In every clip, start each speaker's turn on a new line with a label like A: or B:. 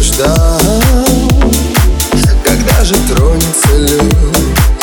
A: ждал Когда же тронется лед?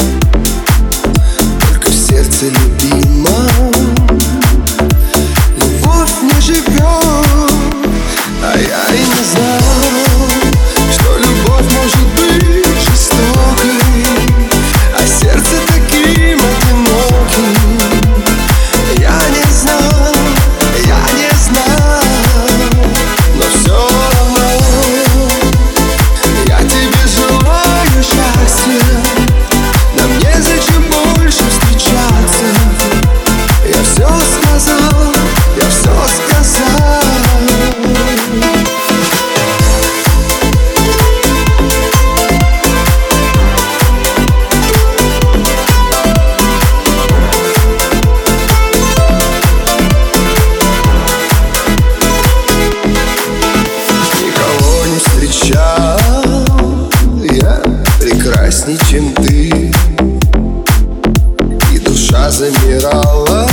A: Замирала